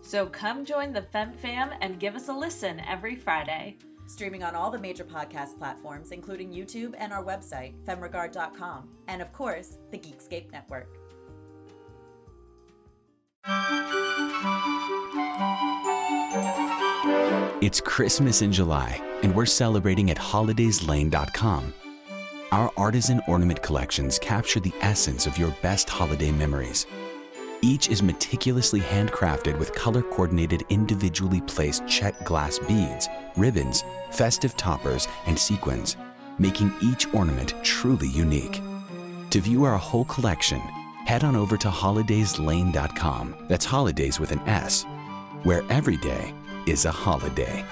So come join the Fem Fam and give us a listen every Friday. Streaming on all the major podcast platforms, including YouTube and our website, femregard.com, and of course, the Geekscape Network. It's Christmas in July, and we're celebrating at holidayslane.com. Our artisan ornament collections capture the essence of your best holiday memories. Each is meticulously handcrafted with color coordinated, individually placed Czech glass beads, ribbons, festive toppers, and sequins, making each ornament truly unique. To view our whole collection, head on over to holidayslane.com. That's holidays with an S, where every day is a holiday.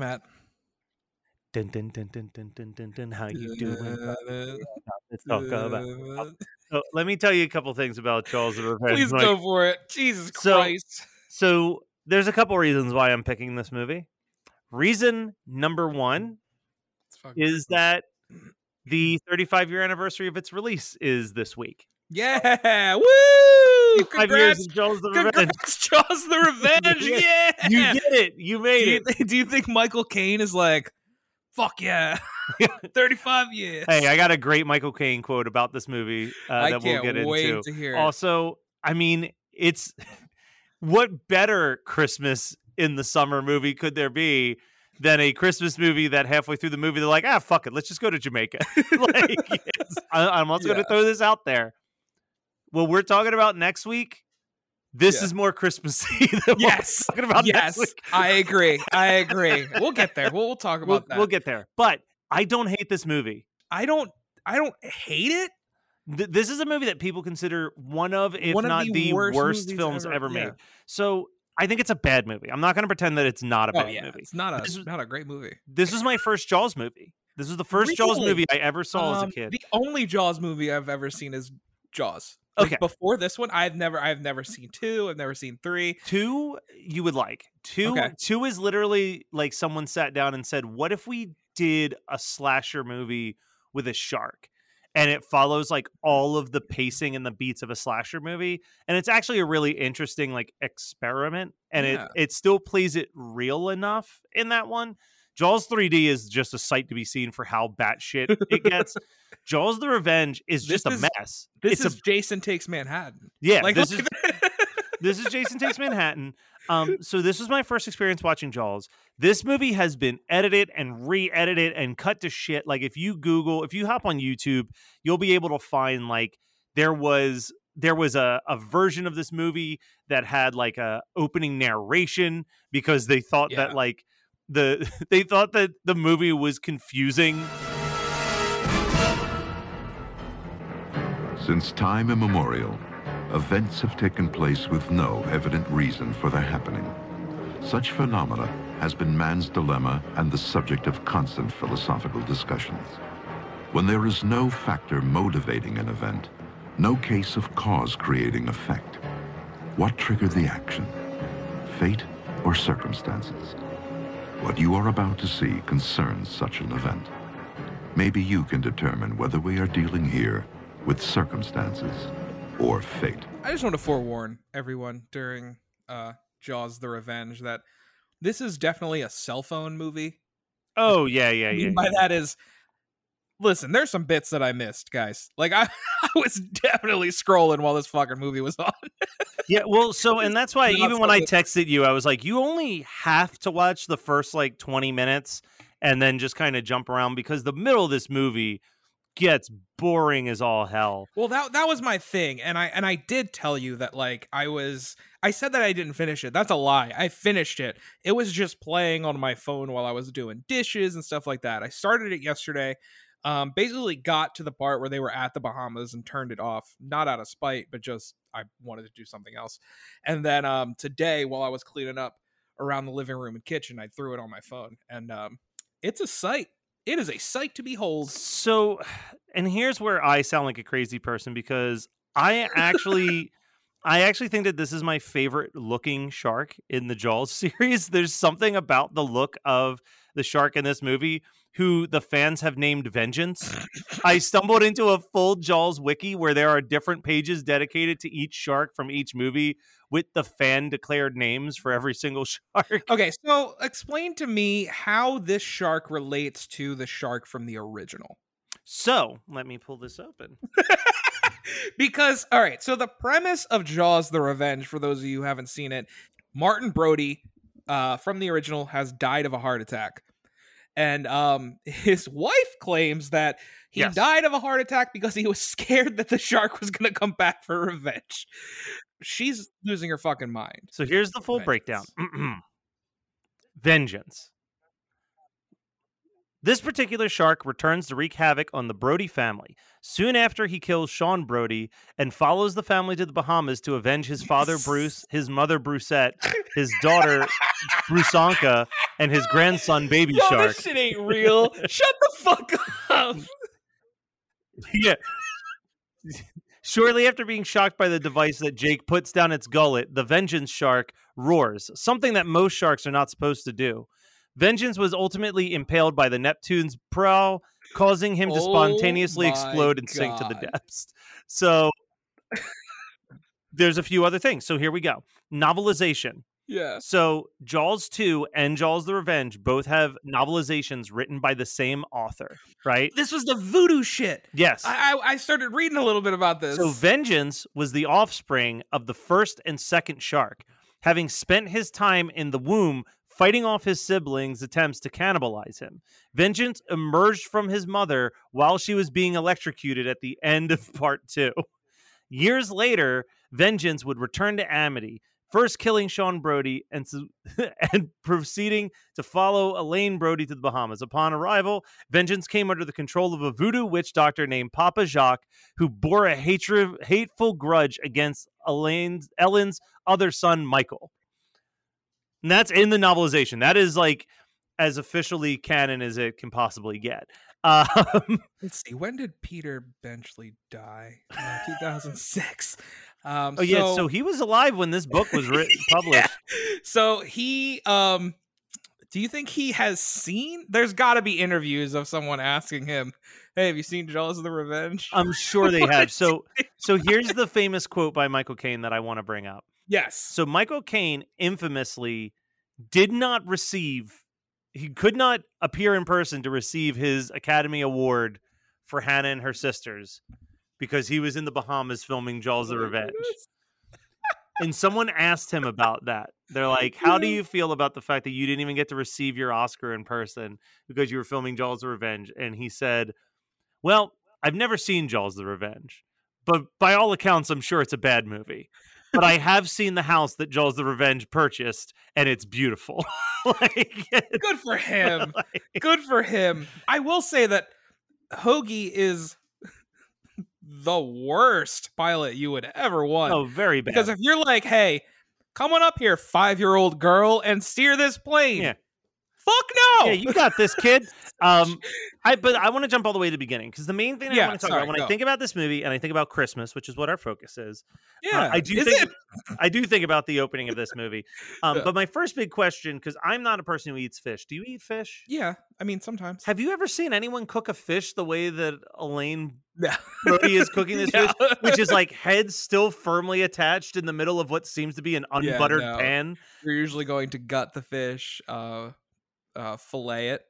Matt. Dun, dun, dun, dun, dun, dun, dun, dun. How you doing? Let's talk about. So let me tell you a couple things about Jaws the Revenge. Please Like, go for it. Jesus So- Christ. So there's a couple reasons why I'm picking this movie. Reason number one is that the 35 year anniversary of its release is this week. Yeah. Woo! Five Congrats. Jaws the Revenge. Congrats, Jaws the Revenge. yeah. You did it. You do, made you it. do you think Michael Caine is like, fuck yeah, 35 years? Hey, I got a great Michael Caine quote about this movie uh, that we'll get into. to hear it. Also, I mean, it's what better Christmas in the summer movie could there be than a Christmas movie that halfway through the movie they're like, ah, fuck it, let's just go to Jamaica. like, I'm also going to throw this out there. What we're talking about next week, this Yeah. is more Christmassy than Yes. what we're talking about yes, next week. I agree. I agree. We'll get there. We'll, we'll talk We'll, about that. we'll get there. But I don't hate this movie. I don't. I don't hate it. Th- this is a movie that people consider one of, if One of not the the, worst worst, films ever- ever, yeah. made. So I think it's a bad movie. I'm not going to pretend that it's not a Oh bad yeah, movie. it's not a This was- not a great movie. This was my first Jaws movie. This was the first Jaws movie I ever saw as a Um, kid. The only Jaws movie I've ever seen is Jaws. Like, Okay. Before this one, I've never I've never seen two. I've never seen three. Two, you would like. Two, Okay. two is literally like someone sat down and said, "What if we did a slasher movie with a shark?" And it follows like all of the pacing and the beats of a slasher movie, and it's actually a really interesting like experiment, and Yeah. it it still plays it real enough in that one. Jaws 3D is just a sight to be seen for how batshit it gets. Jaws: The Revenge is This just a is- mess. This it's is Jason Takes Manhattan. yeah. Like this look is this is Jason Takes Manhattan. Um, so this was my first experience watching Jaws. This movie has been edited and re-edited and cut to shit. Like if you Google, if you hop on YouTube, you'll be able to find like there was there was a, a version of this movie that had like a opening narration because they thought Yeah. that like the they thought that the movie was confusing Since time immemorial, events have taken place with no evident reason for their happening. Such phenomena has been man's dilemma and the subject of constant philosophical discussions. When there is no factor motivating an event, no case of cause creating effect, what triggered the action? Fate or circumstances? What you are about to see concerns such an event. Maybe you can determine whether we are dealing here with circumstances or fate. I just want to forewarn everyone during uh, Jaws: The Revenge that this is definitely a cell phone movie. Oh yeah, yeah, I yeah. by yeah. that is, listen, there's some bits that I missed, guys. Like I, I was definitely scrolling while this fucking movie was on. Yeah, well, so and that's why even when I texted you, I was like, you only have to watch the first like 20 minutes and then just kind of jump around because the middle of this movie gets boring as all hell. Well, that that was my thing, and I and I did tell you that like I was I said that I didn't finish it. That's a lie. I finished it. It was just playing on my phone while I was doing dishes and stuff like that. I started it yesterday. Um, basically got to the part where they were at the Bahamas and turned it off, not out of spite, but just I wanted to do something else. And then um today, while I was cleaning up around the living room and kitchen, I threw it on my phone, and um, it's a sight. It is a sight to behold. So, and here's where I sound like a crazy person because I actually. I actually think that this is my favorite looking shark in the Jaws series. There's something about the look of the shark in this movie who the fans have named Vengeance. I stumbled into a full Jaws wiki where there are different pages dedicated to each shark from each movie with the fan declared names for every single shark. Okay, so explain to me how this shark relates to the shark from the original. So, let me pull this open. because, all right, so the premise of Jaws the Revenge, for those of you who haven't seen it, Martin Brody uh, from the original has died of a heart attack. And um, his wife claims that he Yes. died of a heart attack because he was scared that the shark was going to come back for revenge. She's losing her fucking mind. So here's the full breakdown. Vengeance. This particular shark returns to wreak havoc on the Brody family. Soon after, he kills Sean Brody and follows the family to the Bahamas to avenge his father Bruce, his mother Brucette, his daughter Brusanka, and his grandson Baby Yo, Shark. this shit ain't real. Shut the fuck up. yeah. Shortly after being shocked by the device that Jake puts down its gullet, the Vengeance shark roars, something that most sharks are not supposed to do. Vengeance was ultimately impaled by the Neptune's prow, causing him to Oh spontaneously explode and sink to the depths. So there's a few other things. So here we go. Novelization. Yeah. So Jaws 2 and Jaws the Revenge both have novelizations written by the same author, right? This was the voodoo shit. Yes. I, I I started reading a little bit about this. So Vengeance was the offspring of the first and second shark, having spent his time in the womb fighting off his siblings' attempts to cannibalize him. Vengeance emerged from his mother while she was being electrocuted at the end of part 2. Years later, Vengeance would return to Amity, first killing Sean Brody and and proceeding to follow Elaine Brody to the Bahamas. Upon arrival, Vengeance came under the control of a voodoo witch doctor named Papa Jacques, who bore a hatred, hateful grudge against Elaine's, Ellen's other son, Michael. And that's in the novelization. That is like as officially canon as it can possibly get. Um, Let's see. When did Peter Benchley die? Uh, 2006. Um, oh yeah, so he was alive when this book was written, published. so he um do you think he has seen there's got to be interviews of someone asking him hey have you seen jaws of the revenge I'm sure they have. So so here's the famous quote by Michael Caine that I want to bring up. Yes So Michael Caine infamously did not receive he could not appear in person to receive his Academy Award for Hannah and her sisters because he was in the Bahamas filming Jaws the Revenge. And someone asked him about that. They're like, "How do you feel about the fact that you didn't even get to receive your Oscar in person because you were filming Jaws the Revenge?" And he said, "Well, I've never seen Jaws the Revenge, but by all accounts, I'm sure it's a bad movie. But I have seen the house that Jaws the Revenge purchased, and it's beautiful. like, good for him good for him i will say that hoagie is the worst pilot you would ever want. Oh, very bad. because if you're like, hey, come on up here, five year old girl, and steer this plane. Yeah. Fuck no. yeah, you got this, kid. Um, I but I want to jump all the way to the beginning because the main thing I Yeah, want to talk sorry, about when go. I think about this movie and I think about Christmas, which is what our focus is. uh, yeah. I do think it? I do think about the opening of this movie. Um, Yeah. but my first big question, because I'm not a person who eats fish. Do you eat fish? Yeah. I mean, sometimes. Have you ever seen anyone cook a fish the way that Elaine Yeah. Brody is cooking this Yeah. fish, which is like head still firmly attached in the middle of what seems to be an Yeah, unbuttered no. pan? You're usually going to gut the fish, uh, uh, fillet it,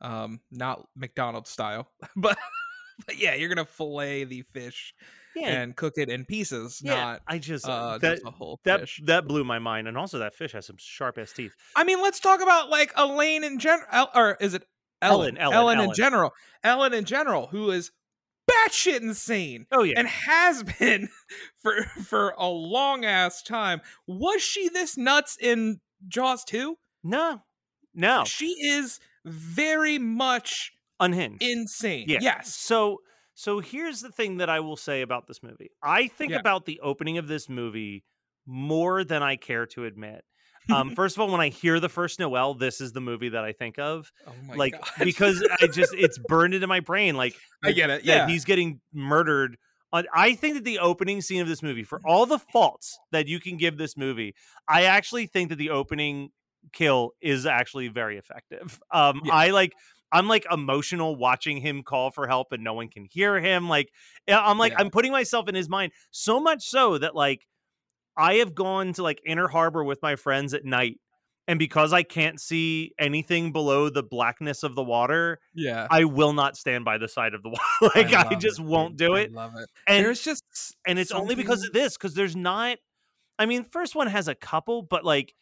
um, not McDonald's style, but, but yeah, you're gonna fillet the fish Yeah, and cook it in pieces, yeah. not I just uh, that just a whole that fish. that blew my mind, and also that fish has some sharp ass teeth. I mean, let's talk about like Elaine in general, or is it Ellen? Ellen, Ellen, in Ellen. general. Ellen in general, who is batshit insane Oh yeah, and has been for for a long ass time. Was she this nuts in Jaws 2? no, no, She is very much unhinged. insane. Yeah. Yes. So so here's the thing that I will say about this movie. I think Yeah. about the opening of this movie more than I care to admit. Um, first of all, when I hear the first Noel, this is the movie that I think of. Oh my like god. because I just it's burned into my brain. Like I get it. Yeah. he's getting murdered. On, I think that the opening scene of this movie, for all the faults that you can give this movie, I actually think that the opening kill is actually very effective. Um, Yeah. I like. I'm like emotional watching him call for help and no one can hear him. Like, I'm like, Yeah. I'm putting myself in his mind so much so that like I have gone to like Inner Harbor with my friends at night. And because I can't see anything below the blackness of the water, yeah. I will not stand by the side of the wall. like I, it, just won't do I it. love it. And There's just and it's only because of this because there's not I mean, first one has a couple, but like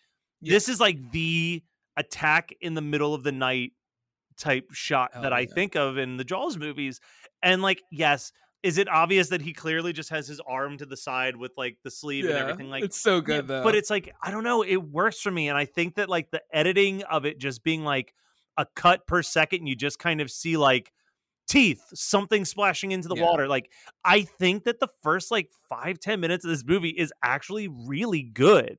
Yeah. this is like the attack in the middle of the night type shot Hell that I yeah. think of in the Jaws movies. And like, yes, is it obvious that he clearly just has his arm to the side with like the sleeve and everything? Like it's so yeah, good though. But it's like, I don't know, it works for me. And I think that like the editing of it just being like a cut per second, you just kind of see like teeth, something splashing into the Yeah. water. Like, I think that the first like five, ten minutes of this movie is actually really good.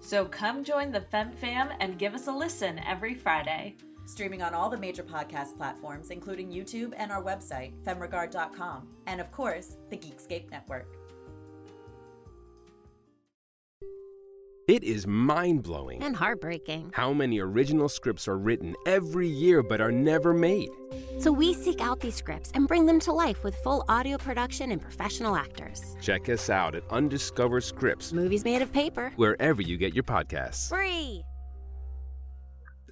So come join the Fem Fam and give us a listen every Friday. Streaming on all the major podcast platforms, including YouTube and our website, femregard.com, and of course, the Geekscape Network. It is mind blowing And heartbreaking. how many original scripts are written every year but are never made. So we seek out these scripts and bring them to life with full audio production and professional actors. Check us out at Undiscovered Scripts, Movies made of paper. wherever you get your podcasts. Free.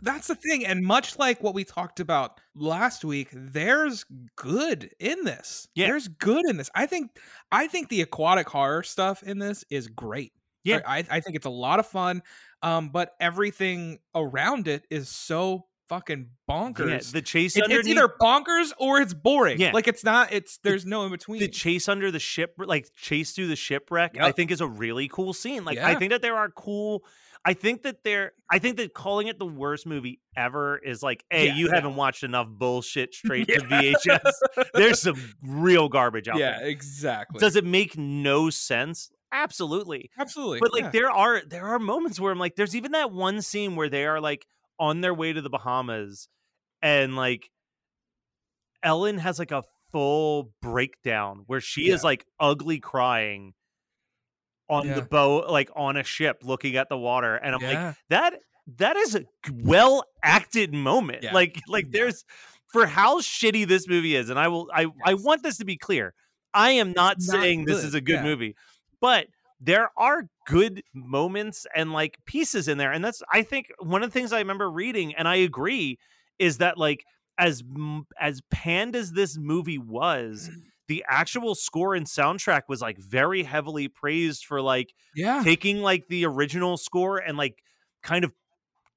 that's the thing and much like what we talked about last week there's good in this Yeah. there's good in this i think i think the aquatic horror stuff in this is great Yeah. i, I think it's a lot of fun um but everything around it is so fucking Yeah, bonkers. the chase It- underneath it's either bonkers or it's boring. Yeah. like it's not it's there's no in between. the chase under the ship like chase through the shipwreck i think is a really cool scene. Like i think that there are cool i think that there i think that calling it the worst movie ever is like hey Yeah, you haven't watched enough bullshit straight to vhs there's some real garbage out yeah there. Yeah, exactly. Does it make no sense absolutely absolutely but like yeah. there are there are moments where i'm like there's even that one scene where they are like on their way to the bahamas and like Ellen has like a full breakdown where she is like ugly crying on Yeah. the boat, like on a ship, looking at the water, and I'm Yeah. like, that that is a well acted moment. Yeah. Like like there's for how shitty this movie is, and I will I I want this to be clear. I am not not saying this is a good yeah. movie, but there are good moments and like pieces in there, and that's I think one of the things I remember reading, and I agree, is that like as as panned as this movie was, mm. the actual score and soundtrack was like very heavily praised for like Yeah. taking like the original score and like kind of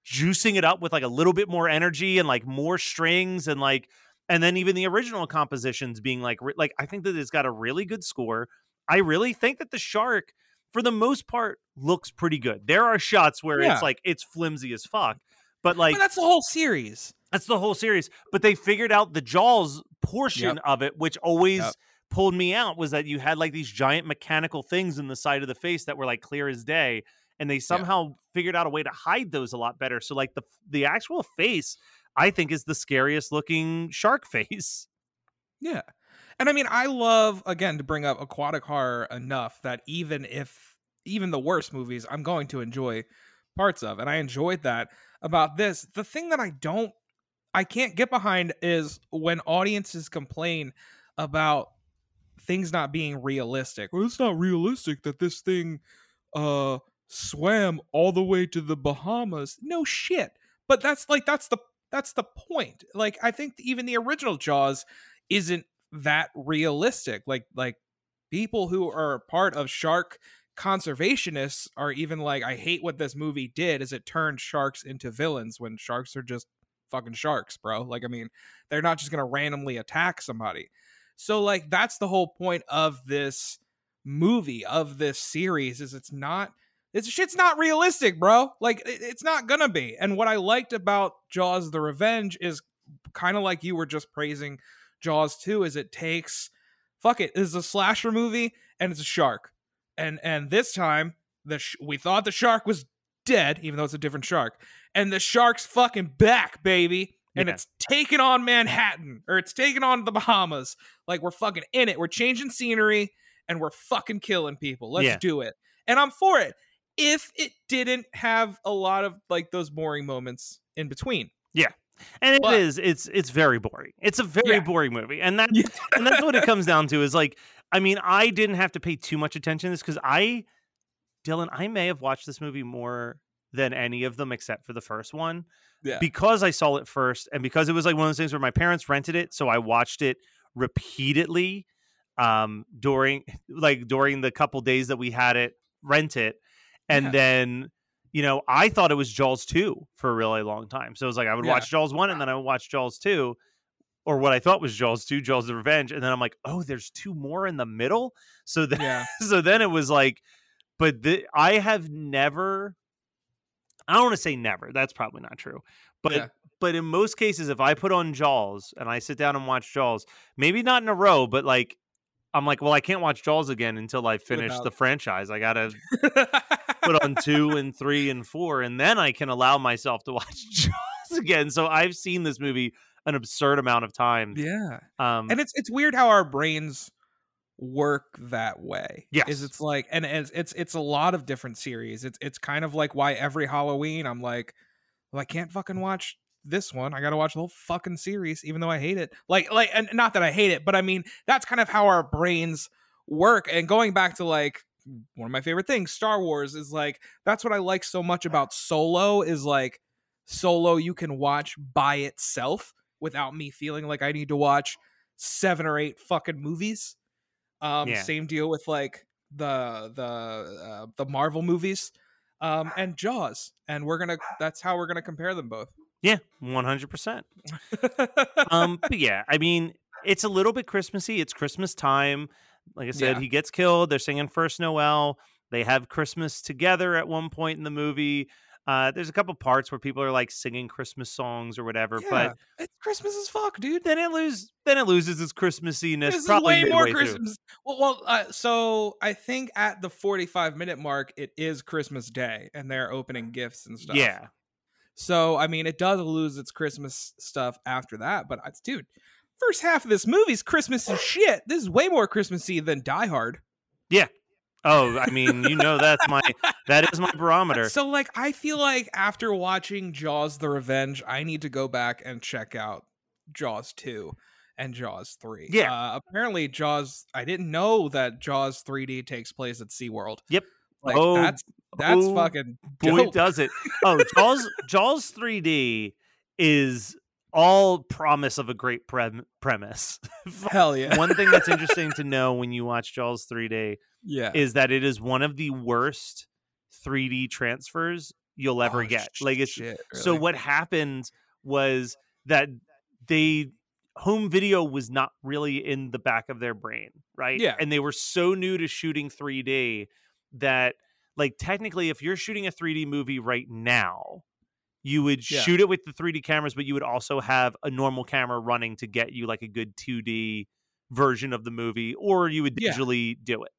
juicing it up with like a little bit more energy and like more strings and like and then even the original compositions being like like I think that it's got a really good score. I really think that the shark for the most part looks pretty good. There are shots where Yeah. it's like it's flimsy as fuck. But like but that's the whole series. that's the whole series. But they figured out the Jaws portion Yep. of it, which always Yep. pulled me out, was that you had like these giant mechanical things in the side of the face that were like clear as day. And they somehow figured out a way to hide those a lot better. So like the the actual face, I think, is the scariest looking shark face. Yeah. And I mean, I love again to bring up aquatic horror enough that even if even the worst movies, I'm going to enjoy parts of. And I enjoyed that about this. The thing that I don't I can't get behind is when audiences complain about things not being realistic. Well, it's not realistic that this thing uh swam all the way to the Bahamas. No shit. But that's like that's the that's the point. Like I think even the original Jaws isn't that realistic. Like like people who are part of shark conservationists are even like I hate what this movie did is it turned sharks into villains when sharks are just fucking sharks, bro. Like I mean, they're not just to randomly attack somebody. So like that's the whole point of this movie of this series is it's not it's shit's not realistic, bro. Like it- it's not gonna be. And what I liked about Jaws: The Revenge is kind of like you were just praising Jaws 2 is it takes fuck it, it's a slasher movie and it's a shark. And and this time the sh- we thought the shark was dead even though it's a different shark. And the shark's fucking back, baby. And Yeah. it's taking on Manhattan or it's taking on the Bahamas. Like we're fucking in it. We're changing scenery and we're fucking killing people. Let's Yeah. do it. And I'm for it if it didn't have a lot of like those boring moments in between. And it But- is, it's it's very boring. It's a very Yeah. boring movie. And that Yeah. and that's what it comes down to is like I mean, I didn't have to pay too much attention to this because I Dylan, I may have watched this movie more than any of them except for the first one. Yeah. Because I saw it first and because it was like one of those things where my parents rented it, so I watched it repeatedly um during like during the couple days that we had it rent it. And then you know, I thought it was Jaws 2 for a really long time. So it was like I would Yeah. watch Jaws 1 and then I would watch Jaws 2 or what I thought was Jaws 2, Jaws the Revenge, and then I'm like, "Oh, there's two more in the middle." So then Yeah. so then it was like but the, I have never I don't want to say never. That's probably not true. But Yeah. but in most cases if I put on Jaws and I sit down and watch Jaws, maybe not in a row, but like I'm like, well, I can't watch Jaws again until I finish Without- the franchise. I got to put on 2 and 3 and 4 and then I can allow myself to watch Jaws again. So I've seen this movie an absurd amount of times. yeah. Um and it's it's weird how our brains work that way. Yes. Is it's like and it's it's it's a lot of different series. It's it's kind of like why every Halloween I'm like, well, I can't fucking watch this one. I gotta watch the whole fucking series, even though I hate it. Like like and not that I hate it, but I mean that's kind of how our brains work. And going back to like one of my favorite things, Star Wars, is like that's what I like so much about Solo is like Solo you can watch by itself without me feeling like I need to watch seven or eight fucking movies. Um, Yeah. same deal with like the the uh, the Marvel movies, um, and Jaws, and we're gonna that's how we're gonna compare them both. Yeah, 100%. um but yeah i mean it's a little bit christmassy it's christmas time like i said Yeah. he gets killed they're singing first noel they have christmas together at one point in the movie uh there's a couple parts where people are like singing christmas songs or whatever yeah, but it's Christmas as fuck, dude. then it lose then it loses its christmassiness This is probably way more midway through. Christmas. Well, well uh, so I think at the 45 minute mark, it is Christmas Day, and they're opening gifts and stuff. yeah So I mean, it does lose its Christmas stuff after that, but it's dude, first half of this movie's Christmas is shit. This is way more Christmassy than Die Hard. Yeah. Oh, I mean, you know that's my that is my barometer. So like I feel like after watching Jaws the Revenge, I need to go back and check out Jaws 2 and Jaws 3. Yeah. Uh, apparently Jaws I didn't know that Jaws 3D takes place at SeaWorld. Yep. Like Oh, that's that's oh, fucking boy dope. does it. Oh, Jaws Jaws 3D is all promise of a great prem- premise. Hell yeah. One thing that's interesting to know when you watch Jaws 3D Yeah. is that it is one of the worst 3D transfers you'll oh, ever Oh, get. sh- Like it's shit, so what happened was that they home video was not really in the back of their brain, right? Yeah. And they were so new to shooting 3D that like technically if you're shooting a 3D movie right now, you would Yeah. shoot it with the 3D cameras, but you would also have a normal camera running to get you like a good 2D version of the movie, or you would Yeah. digitally do it.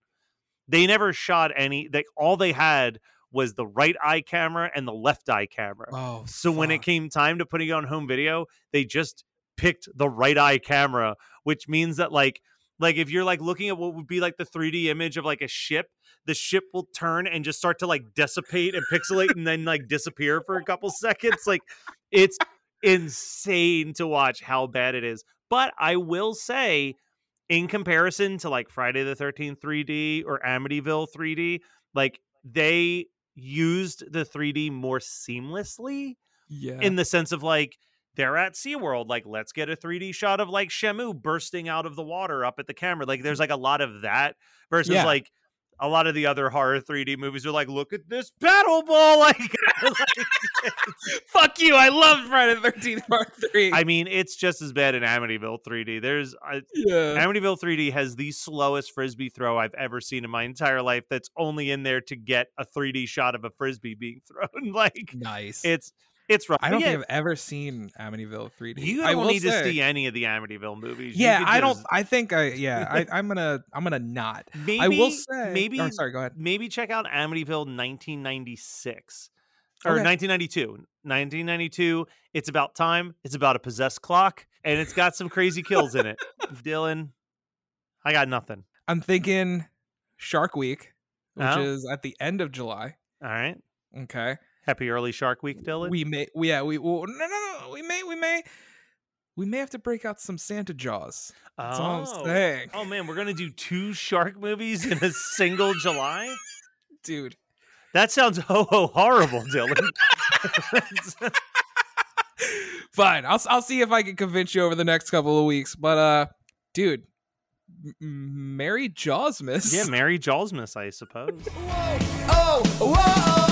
They never shot any. They all they had was the right eye camera and the left eye camera. Oh, so when it came time to putting it on home video, they just picked the right eye camera, which means that like like if you're like looking at what would be like the 3D image of like a ship, the ship will turn and just start to like dissipate and pixelate and then like disappear for a couple seconds. Like it's insane to watch how bad it is. But I will say, in comparison to like Friday the 13th 3D or Amityville 3D, like they used the 3D more seamlessly yeah. in the sense of like they're at SeaWorld, like let's get a 3D shot of like Shamu bursting out of the water up at the camera. Like there's like a lot of that versus Yeah. like a lot of the other horror 3D movies are like, look at this paddle ball. Like, like, Fuck you. I love Friday the 13th Part 3. I mean, it's just as bad in Amityville 3D. There's yeah. Amityville 3D has the slowest frisbee throw I've ever seen in my entire life. That's only in there to get a 3D shot of a frisbee being thrown. Like nice. it's it's rough. I don't yeah, think I've ever seen Amityville 3D. you don't will need to see any of the Amityville movies. Yeah, I don't. I think I. Yeah, I, I'm gonna. I'm gonna not. Maybe I will say. maybe oh, sorry. Go ahead. maybe check out Amityville 1996 or Okay. 1992. 1992. It's about time. It's about a possessed clock, and it's got some crazy kills in it. Dylan, I got nothing. I'm thinking Shark Week, which Oh. is at the end of July. All right. Okay. Happy early Shark Week, Dylan. We may. we- Yeah. We. Well, no. No. No. We may. We may. We may have to break out some Santa Jaws. That's all I'm Oh. saying, Oh man, we're gonna do two shark movies in a single July. dude. That sounds ho ho horrible, Dylan. Fine. I'll. I'll see if I can convince you over the next couple of weeks. But uh, dude, m- m- Merry Jawsmas. yeah, Merry Jawsmas, I suppose. Oh, whoa, oh, now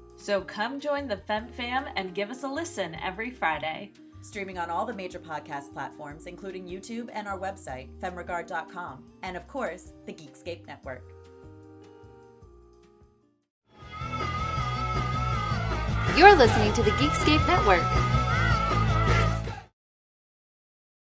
So come join the Fem Fam and give us a listen every Friday. Streaming on all the major podcast platforms, including YouTube and our website, femregard.com, and of course, the Geekscape Network. You're listening to the Geekscape Network.